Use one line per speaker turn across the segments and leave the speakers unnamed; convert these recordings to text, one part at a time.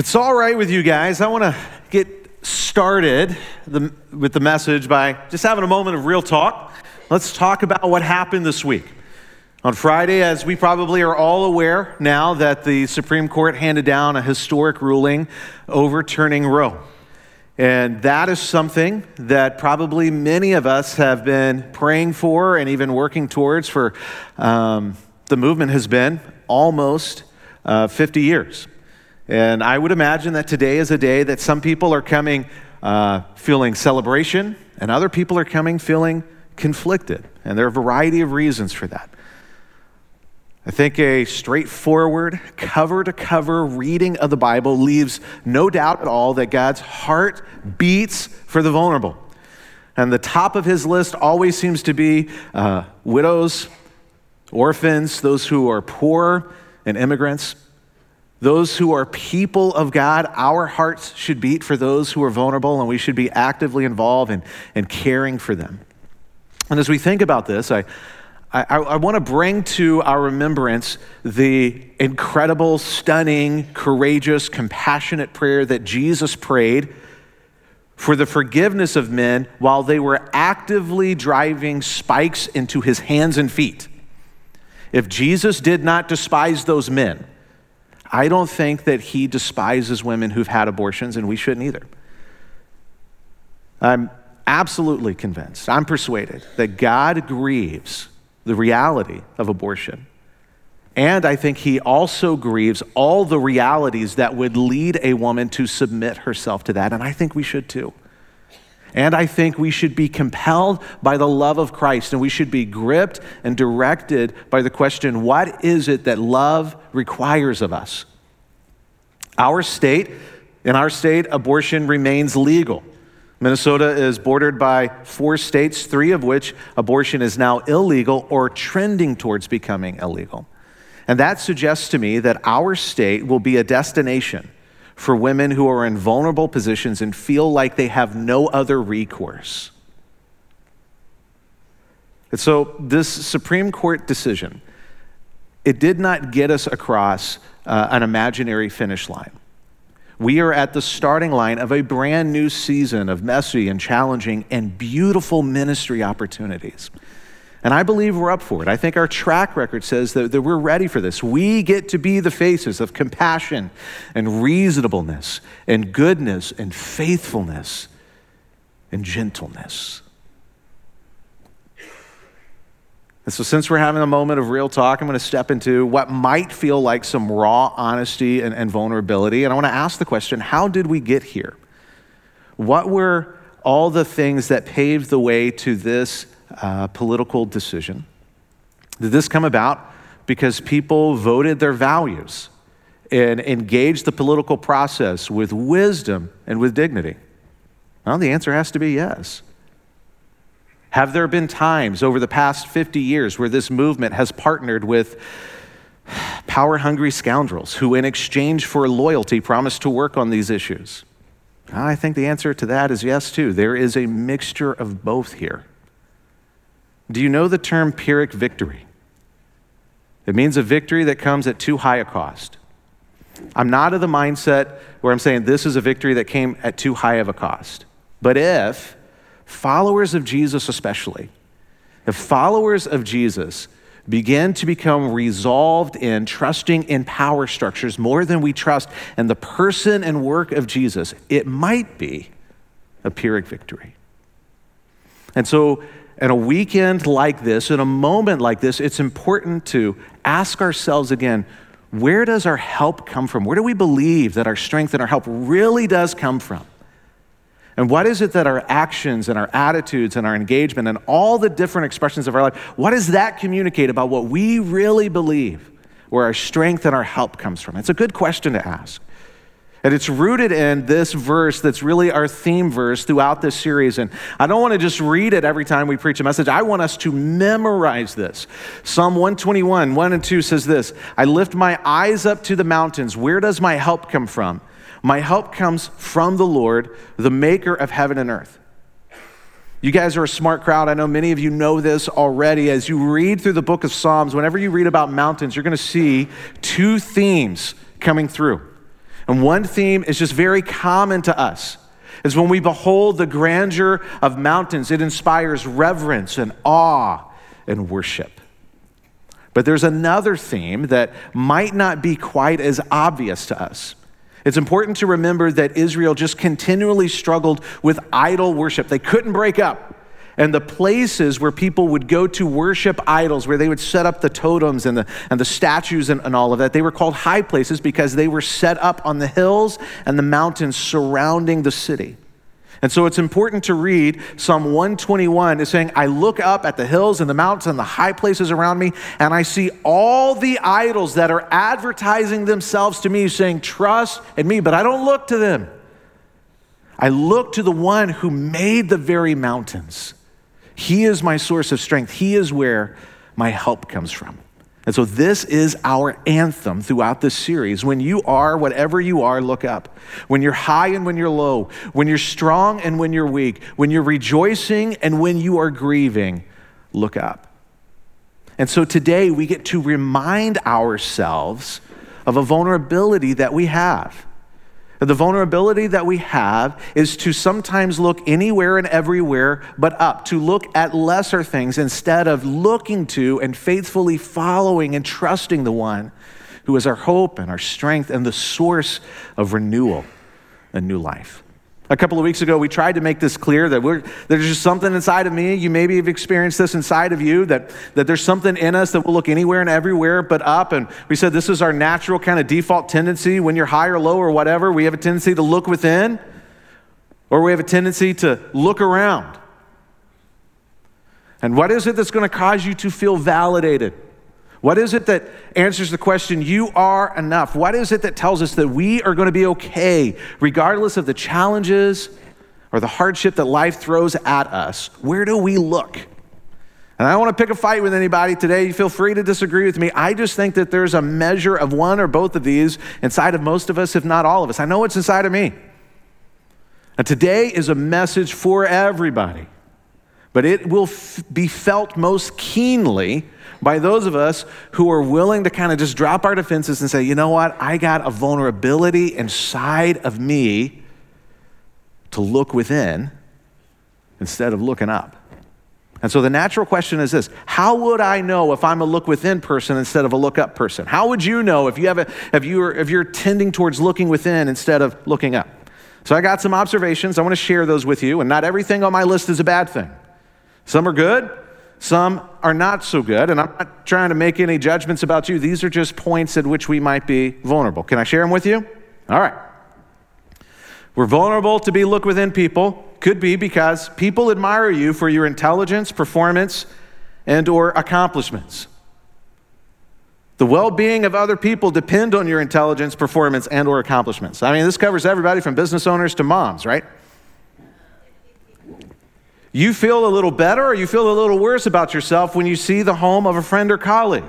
It's all right with you guys, I want to get started the, with the message by just having a moment of real talk. Let's talk about what happened this week. On Friday, as we probably are all aware now, that the Supreme Court handed down a historic ruling overturning Roe. And that is something that probably many of us have been praying for and even working towards for um, the movement has been almost uh, 50 years. And I would imagine that today is a day that some people are coming uh, feeling celebration, and other people are coming feeling conflicted. And there are a variety of reasons for that. I think a straightforward, cover to cover reading of the Bible leaves no doubt at all that God's heart beats for the vulnerable. And the top of his list always seems to be uh, widows, orphans, those who are poor, and immigrants. Those who are people of God, our hearts should beat for those who are vulnerable, and we should be actively involved in, in caring for them. And as we think about this, I, I, I want to bring to our remembrance the incredible, stunning, courageous, compassionate prayer that Jesus prayed for the forgiveness of men while they were actively driving spikes into his hands and feet. If Jesus did not despise those men, I don't think that he despises women who've had abortions, and we shouldn't either. I'm absolutely convinced, I'm persuaded that God grieves the reality of abortion. And I think he also grieves all the realities that would lead a woman to submit herself to that. And I think we should too. And I think we should be compelled by the love of Christ and we should be gripped and directed by the question what is it that love requires of us? Our state, in our state, abortion remains legal. Minnesota is bordered by four states, three of which abortion is now illegal or trending towards becoming illegal. And that suggests to me that our state will be a destination for women who are in vulnerable positions and feel like they have no other recourse. And so, this Supreme Court decision, it did not get us across uh, an imaginary finish line. We are at the starting line of a brand new season of messy and challenging and beautiful ministry opportunities. And I believe we're up for it. I think our track record says that, that we're ready for this. We get to be the faces of compassion and reasonableness and goodness and faithfulness and gentleness. And so, since we're having a moment of real talk, I'm going to step into what might feel like some raw honesty and, and vulnerability. And I want to ask the question how did we get here? What were all the things that paved the way to this uh, political decision? Did this come about because people voted their values and engaged the political process with wisdom and with dignity? Well, the answer has to be yes. Have there been times over the past 50 years where this movement has partnered with power hungry scoundrels who, in exchange for loyalty, promise to work on these issues? I think the answer to that is yes, too. There is a mixture of both here. Do you know the term Pyrrhic victory? It means a victory that comes at too high a cost. I'm not of the mindset where I'm saying this is a victory that came at too high of a cost. But if followers of Jesus, especially, if followers of Jesus begin to become resolved in trusting in power structures more than we trust in the person and work of Jesus, it might be a Pyrrhic victory. And so in a weekend like this, in a moment like this, it's important to ask ourselves again where does our help come from? Where do we believe that our strength and our help really does come from? And what is it that our actions and our attitudes and our engagement and all the different expressions of our life, what does that communicate about what we really believe, where our strength and our help comes from? It's a good question to ask. And it's rooted in this verse that's really our theme verse throughout this series. And I don't want to just read it every time we preach a message. I want us to memorize this. Psalm 121, 1 and 2 says this I lift my eyes up to the mountains. Where does my help come from? My help comes from the Lord, the maker of heaven and earth. You guys are a smart crowd. I know many of you know this already. As you read through the book of Psalms, whenever you read about mountains, you're going to see two themes coming through. And one theme is just very common to us is when we behold the grandeur of mountains, it inspires reverence and awe and worship. But there's another theme that might not be quite as obvious to us. It's important to remember that Israel just continually struggled with idol worship. They couldn't break up. And the places where people would go to worship idols, where they would set up the totems and the, and the statues and, and all of that, they were called high places because they were set up on the hills and the mountains surrounding the city. And so it's important to read Psalm 121 is saying, I look up at the hills and the mountains and the high places around me, and I see all the idols that are advertising themselves to me, saying, Trust in me, but I don't look to them. I look to the one who made the very mountains. He is my source of strength, He is where my help comes from. And so, this is our anthem throughout this series. When you are whatever you are, look up. When you're high and when you're low, when you're strong and when you're weak, when you're rejoicing and when you are grieving, look up. And so, today we get to remind ourselves of a vulnerability that we have. The vulnerability that we have is to sometimes look anywhere and everywhere but up, to look at lesser things instead of looking to and faithfully following and trusting the one who is our hope and our strength and the source of renewal and new life. A couple of weeks ago, we tried to make this clear that there's just something inside of me. You maybe have experienced this inside of you, that, that there's something in us that will look anywhere and everywhere but up. And we said this is our natural kind of default tendency. When you're high or low or whatever, we have a tendency to look within, or we have a tendency to look around. And what is it that's going to cause you to feel validated? What is it that answers the question, you are enough? What is it that tells us that we are going to be okay, regardless of the challenges or the hardship that life throws at us? Where do we look? And I don't want to pick a fight with anybody today. You feel free to disagree with me. I just think that there's a measure of one or both of these inside of most of us, if not all of us. I know it's inside of me. And today is a message for everybody, but it will f- be felt most keenly by those of us who are willing to kind of just drop our defenses and say, you know what, I got a vulnerability inside of me to look within instead of looking up. And so the natural question is this How would I know if I'm a look within person instead of a look up person? How would you know if, you have a, if, you're, if you're tending towards looking within instead of looking up? So I got some observations. I want to share those with you. And not everything on my list is a bad thing. Some are good, some are not so good, and I'm not trying to make any judgments about you. These are just points at which we might be vulnerable. Can I share them with you? All right. We're vulnerable to be look within people. Could be because people admire you for your intelligence, performance, and or accomplishments. The well-being of other people depend on your intelligence, performance, and or accomplishments. I mean, this covers everybody from business owners to moms, right? You feel a little better or you feel a little worse about yourself when you see the home of a friend or colleague.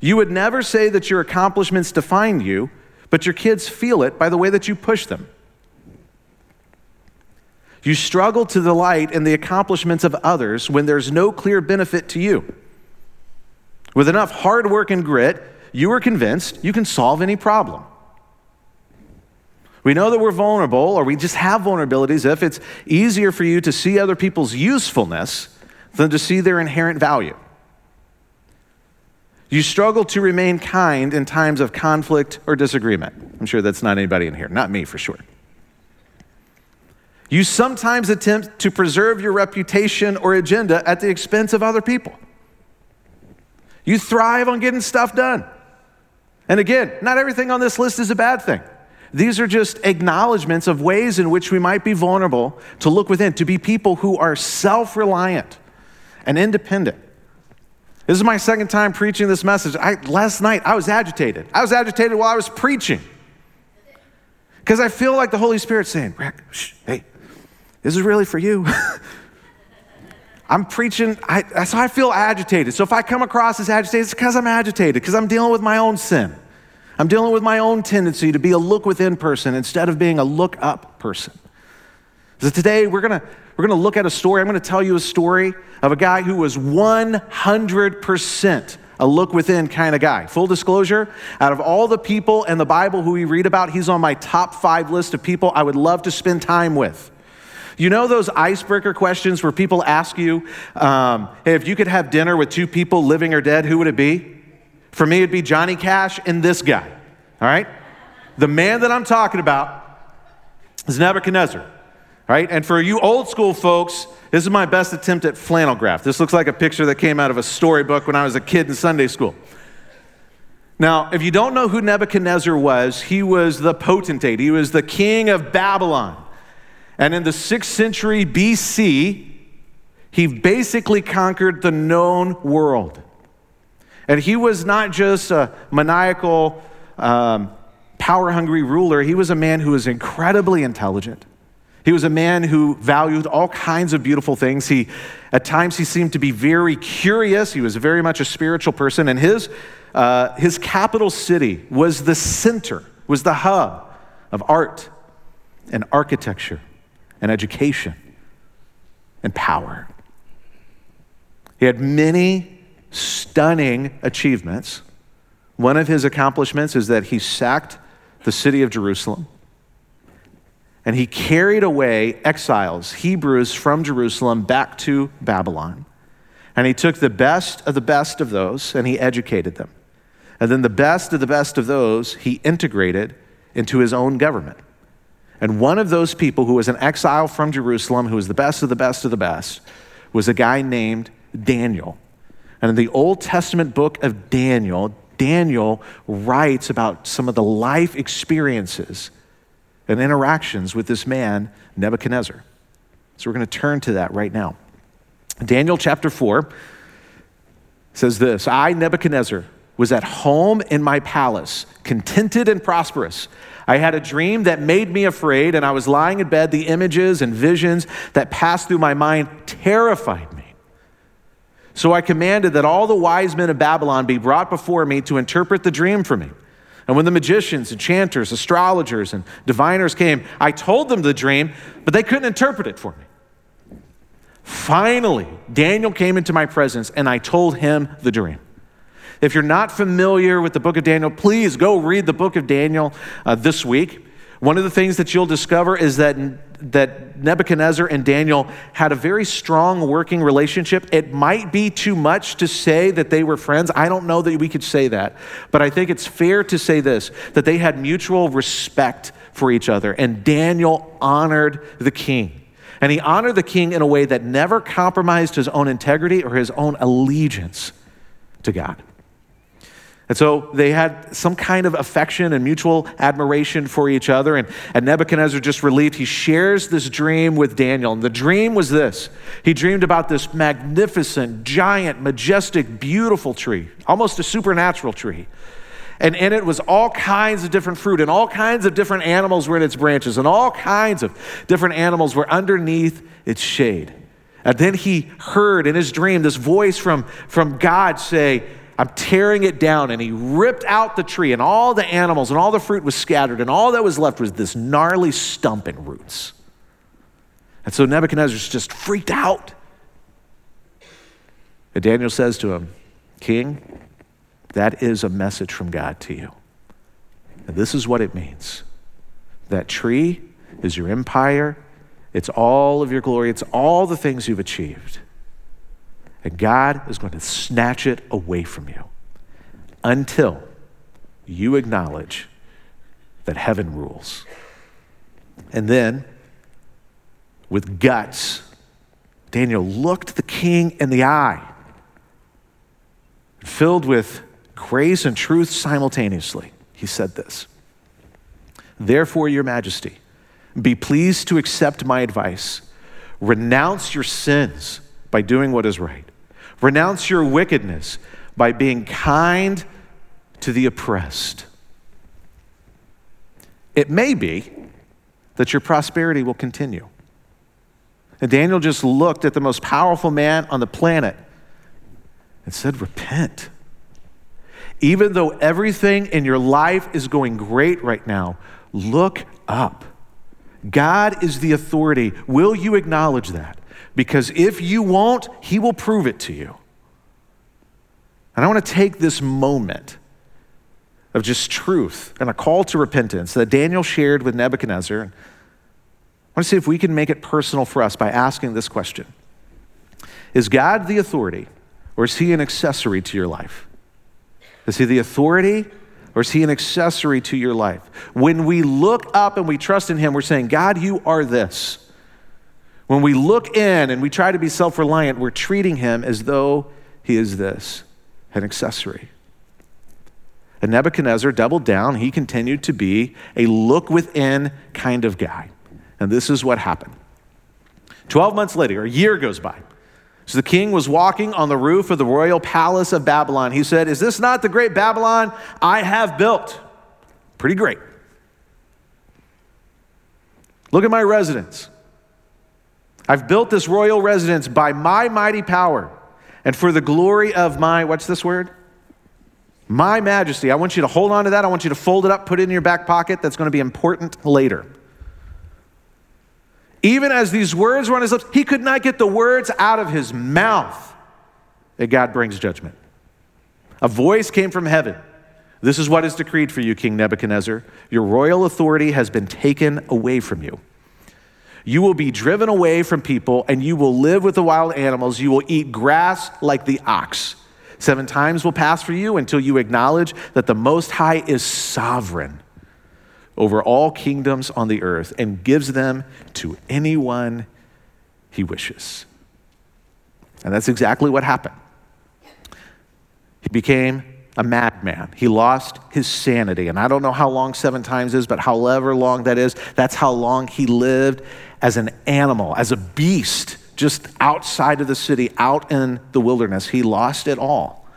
You would never say that your accomplishments define you, but your kids feel it by the way that you push them. You struggle to delight in the accomplishments of others when there's no clear benefit to you. With enough hard work and grit, you are convinced you can solve any problem. We know that we're vulnerable, or we just have vulnerabilities if it's easier for you to see other people's usefulness than to see their inherent value. You struggle to remain kind in times of conflict or disagreement. I'm sure that's not anybody in here, not me for sure. You sometimes attempt to preserve your reputation or agenda at the expense of other people. You thrive on getting stuff done. And again, not everything on this list is a bad thing. These are just acknowledgments of ways in which we might be vulnerable to look within, to be people who are self reliant and independent. This is my second time preaching this message. I, last night, I was agitated. I was agitated while I was preaching because I feel like the Holy Spirit saying, shh, hey, this is really for you. I'm preaching, I, so I feel agitated. So if I come across as agitated, it's because I'm agitated, because I'm dealing with my own sin. I'm dealing with my own tendency to be a look within person instead of being a look up person. So today we're gonna, we're gonna look at a story. I'm gonna tell you a story of a guy who was 100% a look within kind of guy. Full disclosure, out of all the people in the Bible who we read about, he's on my top five list of people I would love to spend time with. You know those icebreaker questions where people ask you, um, hey, if you could have dinner with two people, living or dead, who would it be? For me, it'd be Johnny Cash and this guy, all right? The man that I'm talking about is Nebuchadnezzar, right? And for you old school folks, this is my best attempt at flannel graph. This looks like a picture that came out of a storybook when I was a kid in Sunday school. Now, if you don't know who Nebuchadnezzar was, he was the potentate, he was the king of Babylon. And in the 6th century BC, he basically conquered the known world. And he was not just a maniacal, um, power hungry ruler, he was a man who was incredibly intelligent. He was a man who valued all kinds of beautiful things. He, at times, he seemed to be very curious. He was very much a spiritual person, and his, uh, his capital city was the center, was the hub of art and architecture and education and power. He had many stunning achievements. One of his accomplishments is that he sacked the city of Jerusalem and he carried away exiles, Hebrews from Jerusalem back to Babylon. And he took the best of the best of those and he educated them. And then the best of the best of those he integrated into his own government. And one of those people who was an exile from Jerusalem, who was the best of the best of the best, was a guy named Daniel. And in the Old Testament book of Daniel, Daniel writes about some of the life experiences and interactions with this man, Nebuchadnezzar. So we're going to turn to that right now. Daniel chapter 4 says this I, Nebuchadnezzar, was at home in my palace, contented and prosperous. I had a dream that made me afraid, and I was lying in bed. The images and visions that passed through my mind terrified me. So I commanded that all the wise men of Babylon be brought before me to interpret the dream for me. And when the magicians, enchanters, astrologers, and diviners came, I told them the dream, but they couldn't interpret it for me. Finally, Daniel came into my presence, and I told him the dream. If you're not familiar with the book of Daniel, please go read the book of Daniel uh, this week. One of the things that you'll discover is that, that Nebuchadnezzar and Daniel had a very strong working relationship. It might be too much to say that they were friends. I don't know that we could say that. But I think it's fair to say this that they had mutual respect for each other. And Daniel honored the king. And he honored the king in a way that never compromised his own integrity or his own allegiance to God. And so they had some kind of affection and mutual admiration for each other. And, and Nebuchadnezzar, just relieved, he shares this dream with Daniel. And the dream was this he dreamed about this magnificent, giant, majestic, beautiful tree, almost a supernatural tree. And in it was all kinds of different fruit, and all kinds of different animals were in its branches, and all kinds of different animals were underneath its shade. And then he heard in his dream this voice from, from God say, I'm tearing it down. And he ripped out the tree, and all the animals and all the fruit was scattered, and all that was left was this gnarly stump and roots. And so Nebuchadnezzar's just freaked out. And Daniel says to him, King, that is a message from God to you. And this is what it means that tree is your empire, it's all of your glory, it's all the things you've achieved. And God is going to snatch it away from you until you acknowledge that heaven rules. And then, with guts, Daniel looked the king in the eye, filled with grace and truth simultaneously. He said this Therefore, Your Majesty, be pleased to accept my advice. Renounce your sins by doing what is right. Renounce your wickedness by being kind to the oppressed. It may be that your prosperity will continue. And Daniel just looked at the most powerful man on the planet and said, Repent. Even though everything in your life is going great right now, look up. God is the authority. Will you acknowledge that? Because if you won't, he will prove it to you. And I want to take this moment of just truth and a call to repentance that Daniel shared with Nebuchadnezzar. I want to see if we can make it personal for us by asking this question Is God the authority, or is he an accessory to your life? Is he the authority, or is he an accessory to your life? When we look up and we trust in him, we're saying, God, you are this. When we look in and we try to be self reliant, we're treating him as though he is this an accessory. And Nebuchadnezzar doubled down. He continued to be a look within kind of guy. And this is what happened. 12 months later, a year goes by. So the king was walking on the roof of the royal palace of Babylon. He said, Is this not the great Babylon I have built? Pretty great. Look at my residence. I've built this royal residence by my mighty power and for the glory of my, what's this word? My majesty. I want you to hold on to that. I want you to fold it up, put it in your back pocket. That's going to be important later. Even as these words were on his lips, he could not get the words out of his mouth that God brings judgment. A voice came from heaven. This is what is decreed for you, King Nebuchadnezzar. Your royal authority has been taken away from you. You will be driven away from people, and you will live with the wild animals. You will eat grass like the ox. Seven times will pass for you until you acknowledge that the Most High is sovereign over all kingdoms on the earth and gives them to anyone he wishes. And that's exactly what happened. He became a madman. He lost his sanity. And I don't know how long seven times is, but however long that is, that's how long he lived as an animal, as a beast just outside of the city, out in the wilderness. He lost it all.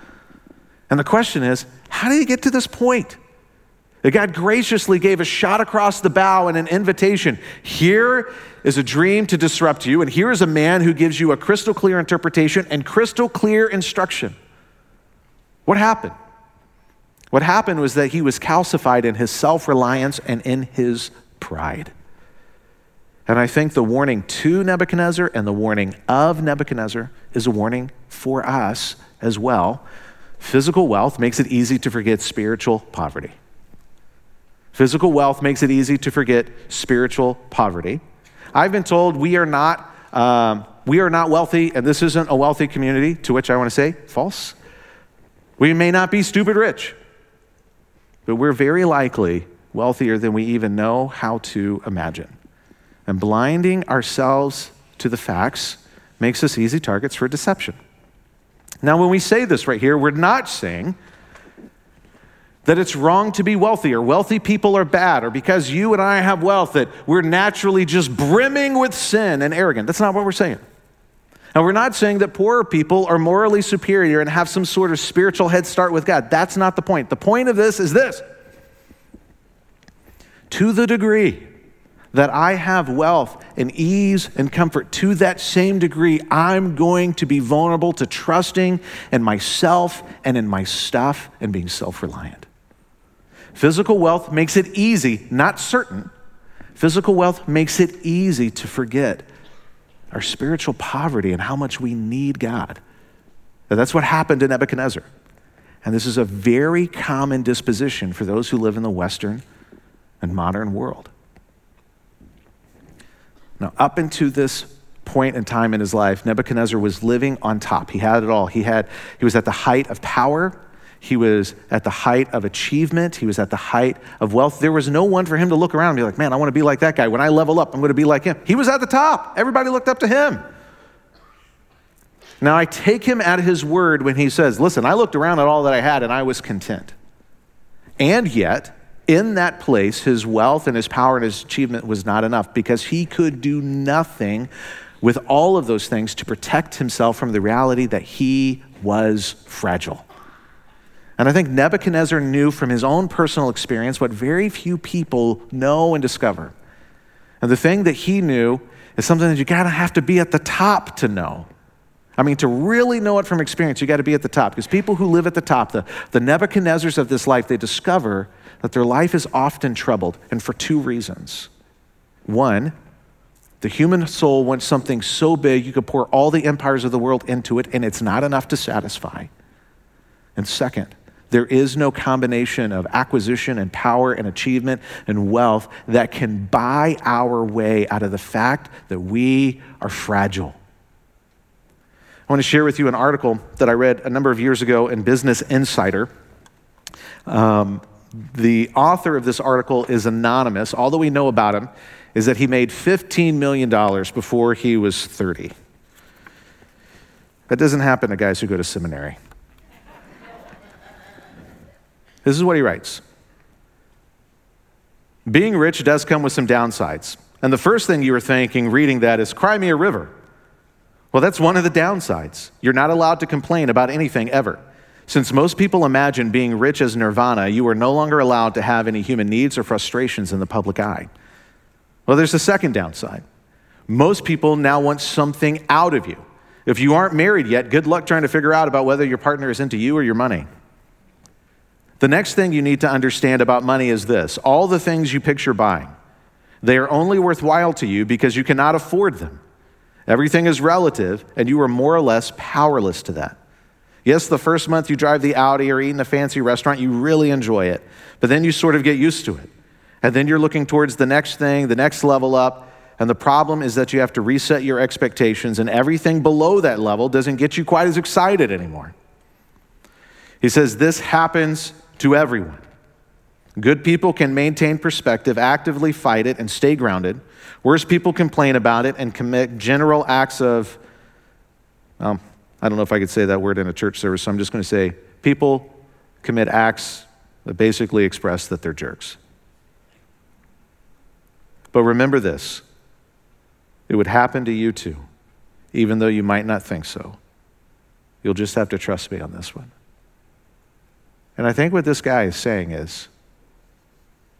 And the question is, how did he get to this point? That God graciously gave a shot across the bow and an invitation. Here is a dream to disrupt you, and here is a man who gives you a crystal clear interpretation and crystal clear instruction. What happened? What happened was that he was calcified in his self reliance and in his pride. And I think the warning to Nebuchadnezzar and the warning of Nebuchadnezzar is a warning for us as well. Physical wealth makes it easy to forget spiritual poverty. Physical wealth makes it easy to forget spiritual poverty. I've been told we are not, um, we are not wealthy, and this isn't a wealthy community, to which I want to say, false. We may not be stupid rich, but we're very likely wealthier than we even know how to imagine. And blinding ourselves to the facts makes us easy targets for deception. Now, when we say this right here, we're not saying that it's wrong to be wealthy or wealthy people are bad or because you and I have wealth that we're naturally just brimming with sin and arrogant. That's not what we're saying. And we're not saying that poorer people are morally superior and have some sort of spiritual head start with God. That's not the point. The point of this is this to the degree that I have wealth and ease and comfort, to that same degree, I'm going to be vulnerable to trusting in myself and in my stuff and being self reliant. Physical wealth makes it easy, not certain. Physical wealth makes it easy to forget our spiritual poverty and how much we need God. Now, that's what happened to Nebuchadnezzar. And this is a very common disposition for those who live in the Western and modern world. Now, up into this point in time in his life, Nebuchadnezzar was living on top. He had it all. He, had, he was at the height of power. He was at the height of achievement. He was at the height of wealth. There was no one for him to look around and be like, man, I want to be like that guy. When I level up, I'm going to be like him. He was at the top. Everybody looked up to him. Now, I take him at his word when he says, listen, I looked around at all that I had and I was content. And yet, in that place, his wealth and his power and his achievement was not enough because he could do nothing with all of those things to protect himself from the reality that he was fragile. And I think Nebuchadnezzar knew from his own personal experience what very few people know and discover. And the thing that he knew is something that you gotta have to be at the top to know. I mean, to really know it from experience, you got to be at the top. Because people who live at the top, the, the Nebuchadnezzars of this life, they discover that their life is often troubled, and for two reasons. One, the human soul wants something so big you could pour all the empires of the world into it, and it's not enough to satisfy. And second, there is no combination of acquisition and power and achievement and wealth that can buy our way out of the fact that we are fragile. I want to share with you an article that I read a number of years ago in Business Insider. Um, the author of this article is anonymous. All that we know about him is that he made $15 million before he was 30. That doesn't happen to guys who go to seminary. This is what he writes Being rich does come with some downsides. And the first thing you were thinking reading that is, Cry me a river. Well, that's one of the downsides. You're not allowed to complain about anything ever. Since most people imagine being rich as nirvana, you are no longer allowed to have any human needs or frustrations in the public eye. Well, there's a second downside. Most people now want something out of you. If you aren't married yet, good luck trying to figure out about whether your partner is into you or your money. The next thing you need to understand about money is this all the things you picture buying, they are only worthwhile to you because you cannot afford them. Everything is relative, and you are more or less powerless to that. Yes, the first month you drive the Audi or eat in a fancy restaurant, you really enjoy it, but then you sort of get used to it. And then you're looking towards the next thing, the next level up, and the problem is that you have to reset your expectations, and everything below that level doesn't get you quite as excited anymore. He says this happens to everyone. Good people can maintain perspective, actively fight it, and stay grounded. Worse people complain about it and commit general acts of, um, I don't know if I could say that word in a church service, so I'm just going to say people commit acts that basically express that they're jerks. But remember this it would happen to you too, even though you might not think so. You'll just have to trust me on this one. And I think what this guy is saying is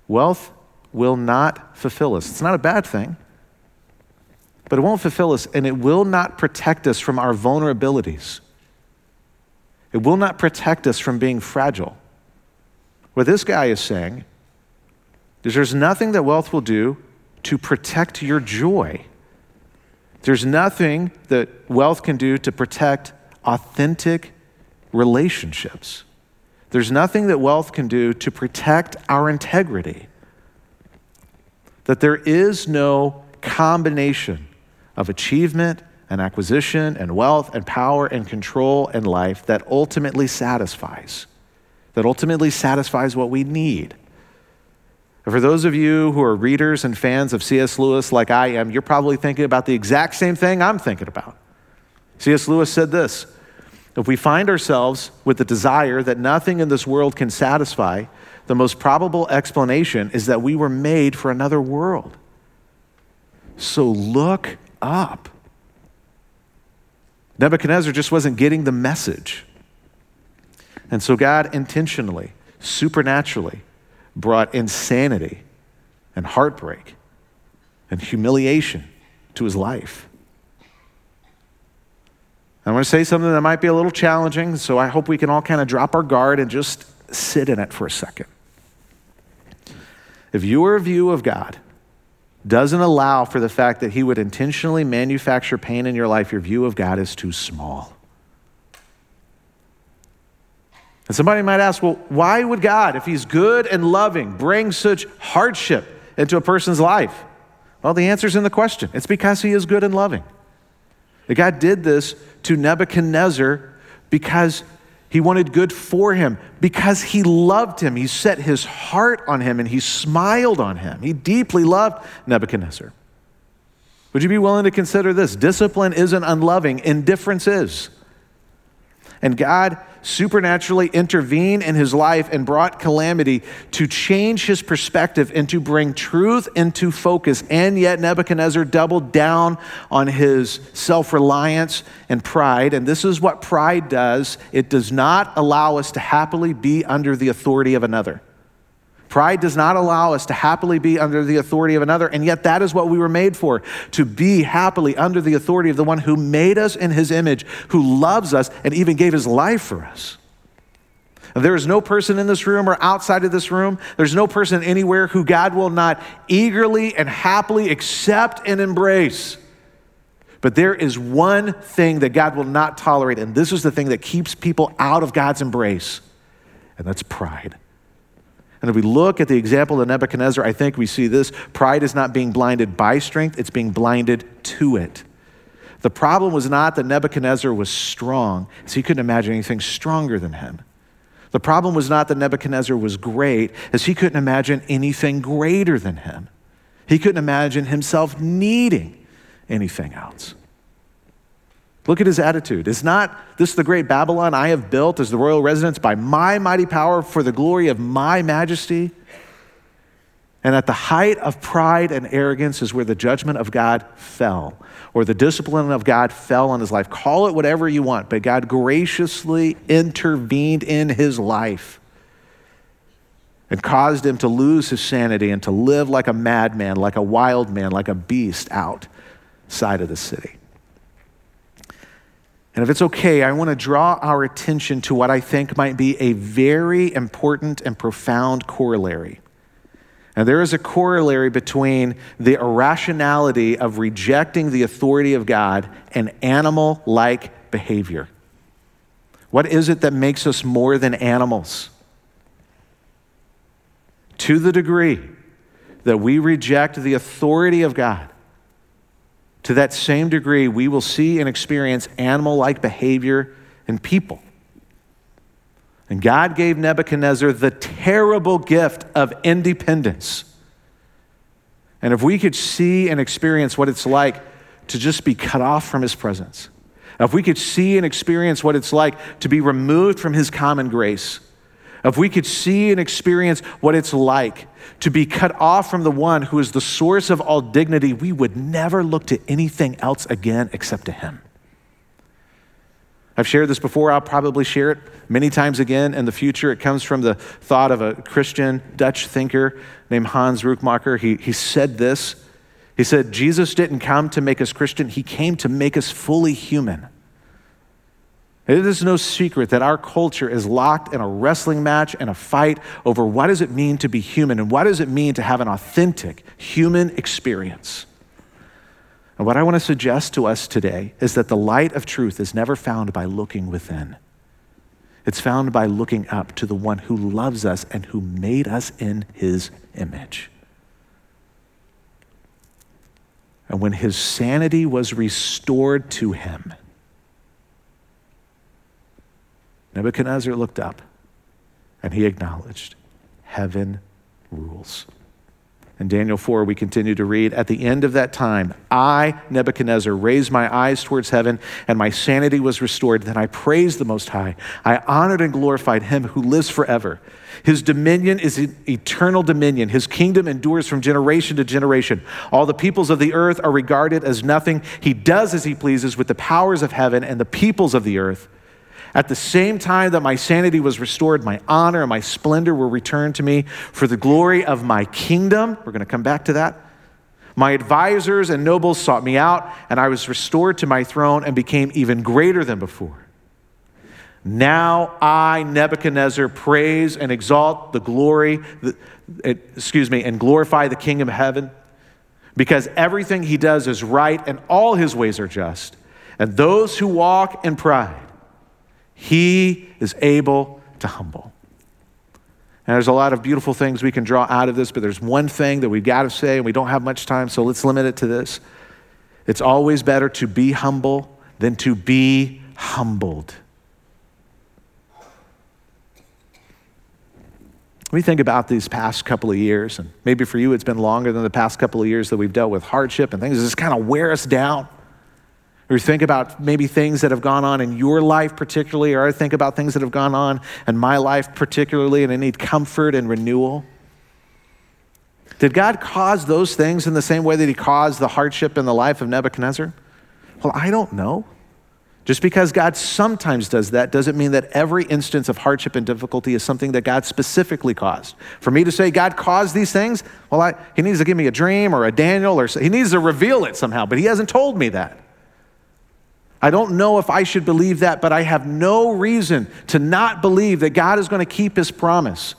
wealth will not fulfill us. It's not a bad thing, but it won't fulfill us and it will not protect us from our vulnerabilities. It will not protect us from being fragile. What this guy is saying is there's nothing that wealth will do to protect your joy. There's nothing that wealth can do to protect authentic relationships. There's nothing that wealth can do to protect our integrity. That there is no combination of achievement and acquisition and wealth and power and control and life that ultimately satisfies, that ultimately satisfies what we need. And for those of you who are readers and fans of C.S. Lewis like I am, you're probably thinking about the exact same thing I'm thinking about. C.S. Lewis said this if we find ourselves with the desire that nothing in this world can satisfy, the most probable explanation is that we were made for another world. So look up. Nebuchadnezzar just wasn't getting the message. And so God intentionally, supernaturally, brought insanity and heartbreak and humiliation to his life. I want to say something that might be a little challenging, so I hope we can all kind of drop our guard and just sit in it for a second. If your view of God doesn't allow for the fact that He would intentionally manufacture pain in your life, your view of God is too small. And somebody might ask, well, why would God, if He's good and loving, bring such hardship into a person's life? Well, the answer's in the question. It's because He is good and loving. That God did this to Nebuchadnezzar because he wanted good for him, because he loved him. He set his heart on him and he smiled on him. He deeply loved Nebuchadnezzar. Would you be willing to consider this? Discipline isn't unloving, indifference is. And God supernaturally intervened in his life and brought calamity to change his perspective and to bring truth into focus. And yet, Nebuchadnezzar doubled down on his self reliance and pride. And this is what pride does it does not allow us to happily be under the authority of another. Pride does not allow us to happily be under the authority of another, and yet that is what we were made for to be happily under the authority of the one who made us in his image, who loves us, and even gave his life for us. There is no person in this room or outside of this room, there's no person anywhere who God will not eagerly and happily accept and embrace. But there is one thing that God will not tolerate, and this is the thing that keeps people out of God's embrace, and that's pride. And if we look at the example of Nebuchadnezzar, I think we see this pride is not being blinded by strength, it's being blinded to it. The problem was not that Nebuchadnezzar was strong, so he couldn't imagine anything stronger than him. The problem was not that Nebuchadnezzar was great, as he couldn't imagine anything greater than him. He couldn't imagine himself needing anything else. Look at his attitude. Is not this the great Babylon I have built as the royal residence by my mighty power for the glory of my majesty? And at the height of pride and arrogance is where the judgment of God fell, or the discipline of God fell on his life. Call it whatever you want, but God graciously intervened in his life and caused him to lose his sanity and to live like a madman, like a wild man, like a beast outside of the city. And if it's okay, I want to draw our attention to what I think might be a very important and profound corollary. And there is a corollary between the irrationality of rejecting the authority of God and animal like behavior. What is it that makes us more than animals? To the degree that we reject the authority of God, to that same degree, we will see and experience animal like behavior in people. And God gave Nebuchadnezzar the terrible gift of independence. And if we could see and experience what it's like to just be cut off from his presence, if we could see and experience what it's like to be removed from his common grace, if we could see and experience what it's like to be cut off from the one who is the source of all dignity, we would never look to anything else again except to him. I've shared this before. I'll probably share it many times again in the future. It comes from the thought of a Christian Dutch thinker named Hans Rookmaaker. He, he said this He said, Jesus didn't come to make us Christian, He came to make us fully human. It is no secret that our culture is locked in a wrestling match and a fight over what does it mean to be human and what does it mean to have an authentic human experience. And what I want to suggest to us today is that the light of truth is never found by looking within. It's found by looking up to the one who loves us and who made us in his image. And when his sanity was restored to him, Nebuchadnezzar looked up and he acknowledged heaven rules. In Daniel 4, we continue to read, At the end of that time, I, Nebuchadnezzar, raised my eyes towards heaven, and my sanity was restored. Then I praised the Most High. I honored and glorified him who lives forever. His dominion is an eternal dominion. His kingdom endures from generation to generation. All the peoples of the earth are regarded as nothing. He does as he pleases with the powers of heaven and the peoples of the earth. At the same time that my sanity was restored, my honor and my splendor were returned to me for the glory of my kingdom. We're going to come back to that. My advisors and nobles sought me out, and I was restored to my throne and became even greater than before. Now I, Nebuchadnezzar, praise and exalt the glory, excuse me, and glorify the King of heaven, because everything he does is right and all his ways are just. And those who walk in pride, he is able to humble. And there's a lot of beautiful things we can draw out of this, but there's one thing that we've got to say, and we don't have much time, so let's limit it to this. It's always better to be humble than to be humbled. We think about these past couple of years, and maybe for you it's been longer than the past couple of years that we've dealt with hardship and things that just kind of wear us down. Or think about maybe things that have gone on in your life, particularly, or I think about things that have gone on in my life, particularly, and I need comfort and renewal. Did God cause those things in the same way that He caused the hardship in the life of Nebuchadnezzar? Well, I don't know. Just because God sometimes does that doesn't mean that every instance of hardship and difficulty is something that God specifically caused. For me to say God caused these things, well, I, He needs to give me a dream or a Daniel, or He needs to reveal it somehow, but He hasn't told me that. I don't know if I should believe that, but I have no reason to not believe that God is going to keep his promise.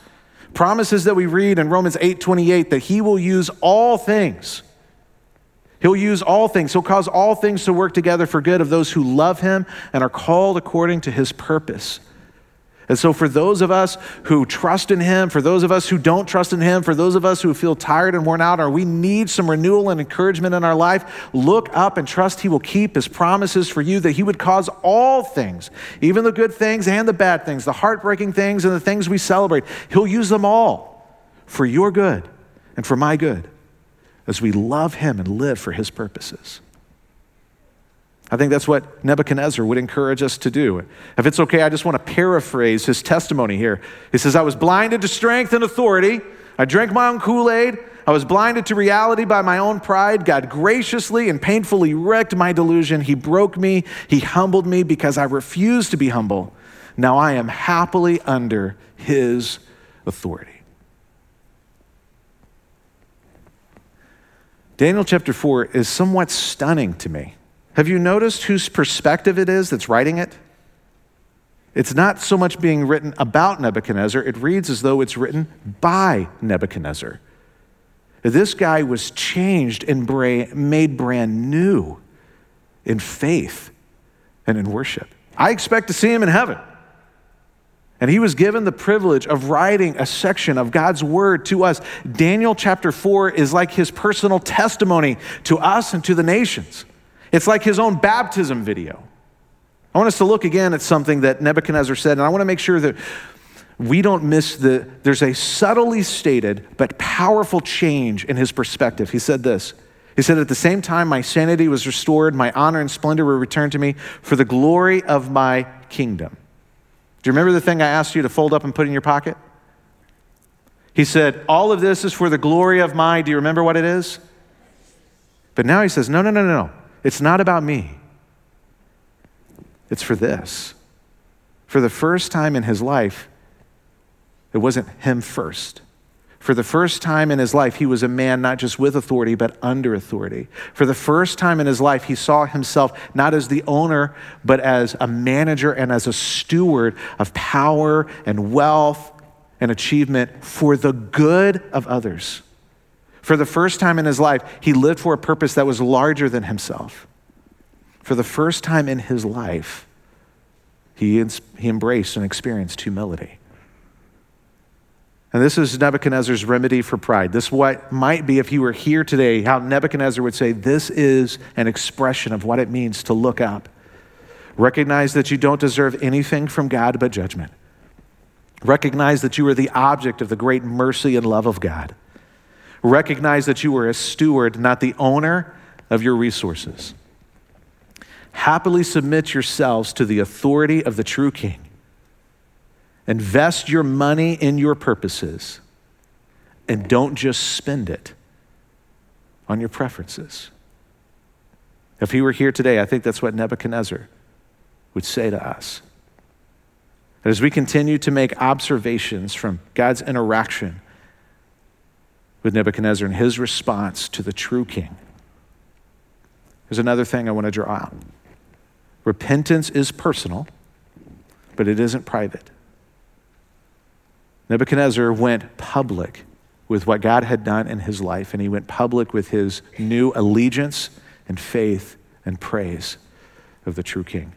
Promises that we read in Romans 8 28 that he will use all things. He'll use all things. He'll cause all things to work together for good of those who love him and are called according to his purpose. And so, for those of us who trust in Him, for those of us who don't trust in Him, for those of us who feel tired and worn out, or we need some renewal and encouragement in our life, look up and trust He will keep His promises for you, that He would cause all things, even the good things and the bad things, the heartbreaking things and the things we celebrate, He'll use them all for your good and for my good as we love Him and live for His purposes. I think that's what Nebuchadnezzar would encourage us to do. If it's okay, I just want to paraphrase his testimony here. He says, I was blinded to strength and authority. I drank my own Kool Aid. I was blinded to reality by my own pride. God graciously and painfully wrecked my delusion. He broke me. He humbled me because I refused to be humble. Now I am happily under his authority. Daniel chapter 4 is somewhat stunning to me. Have you noticed whose perspective it is that's writing it? It's not so much being written about Nebuchadnezzar, it reads as though it's written by Nebuchadnezzar. This guy was changed and made brand new in faith and in worship. I expect to see him in heaven. And he was given the privilege of writing a section of God's word to us. Daniel chapter 4 is like his personal testimony to us and to the nations. It's like his own baptism video. I want us to look again at something that Nebuchadnezzar said, and I want to make sure that we don't miss the, there's a subtly stated but powerful change in his perspective. He said this. He said, At the same time, my sanity was restored, my honor and splendor were returned to me for the glory of my kingdom. Do you remember the thing I asked you to fold up and put in your pocket? He said, All of this is for the glory of my, do you remember what it is? But now he says, No, no, no, no, no. It's not about me. It's for this. For the first time in his life, it wasn't him first. For the first time in his life, he was a man not just with authority, but under authority. For the first time in his life, he saw himself not as the owner, but as a manager and as a steward of power and wealth and achievement for the good of others. For the first time in his life, he lived for a purpose that was larger than himself. For the first time in his life, he, he embraced and experienced humility. And this is Nebuchadnezzar's remedy for pride. This what might be, if you were here today, how Nebuchadnezzar would say, This is an expression of what it means to look up. Recognize that you don't deserve anything from God but judgment. Recognize that you are the object of the great mercy and love of God. Recognize that you are a steward, not the owner of your resources. Happily submit yourselves to the authority of the true king. Invest your money in your purposes and don't just spend it on your preferences. If he were here today, I think that's what Nebuchadnezzar would say to us. As we continue to make observations from God's interaction with Nebuchadnezzar and his response to the true king. There's another thing I want to draw out. Repentance is personal, but it isn't private. Nebuchadnezzar went public with what God had done in his life, and he went public with his new allegiance and faith and praise of the true king.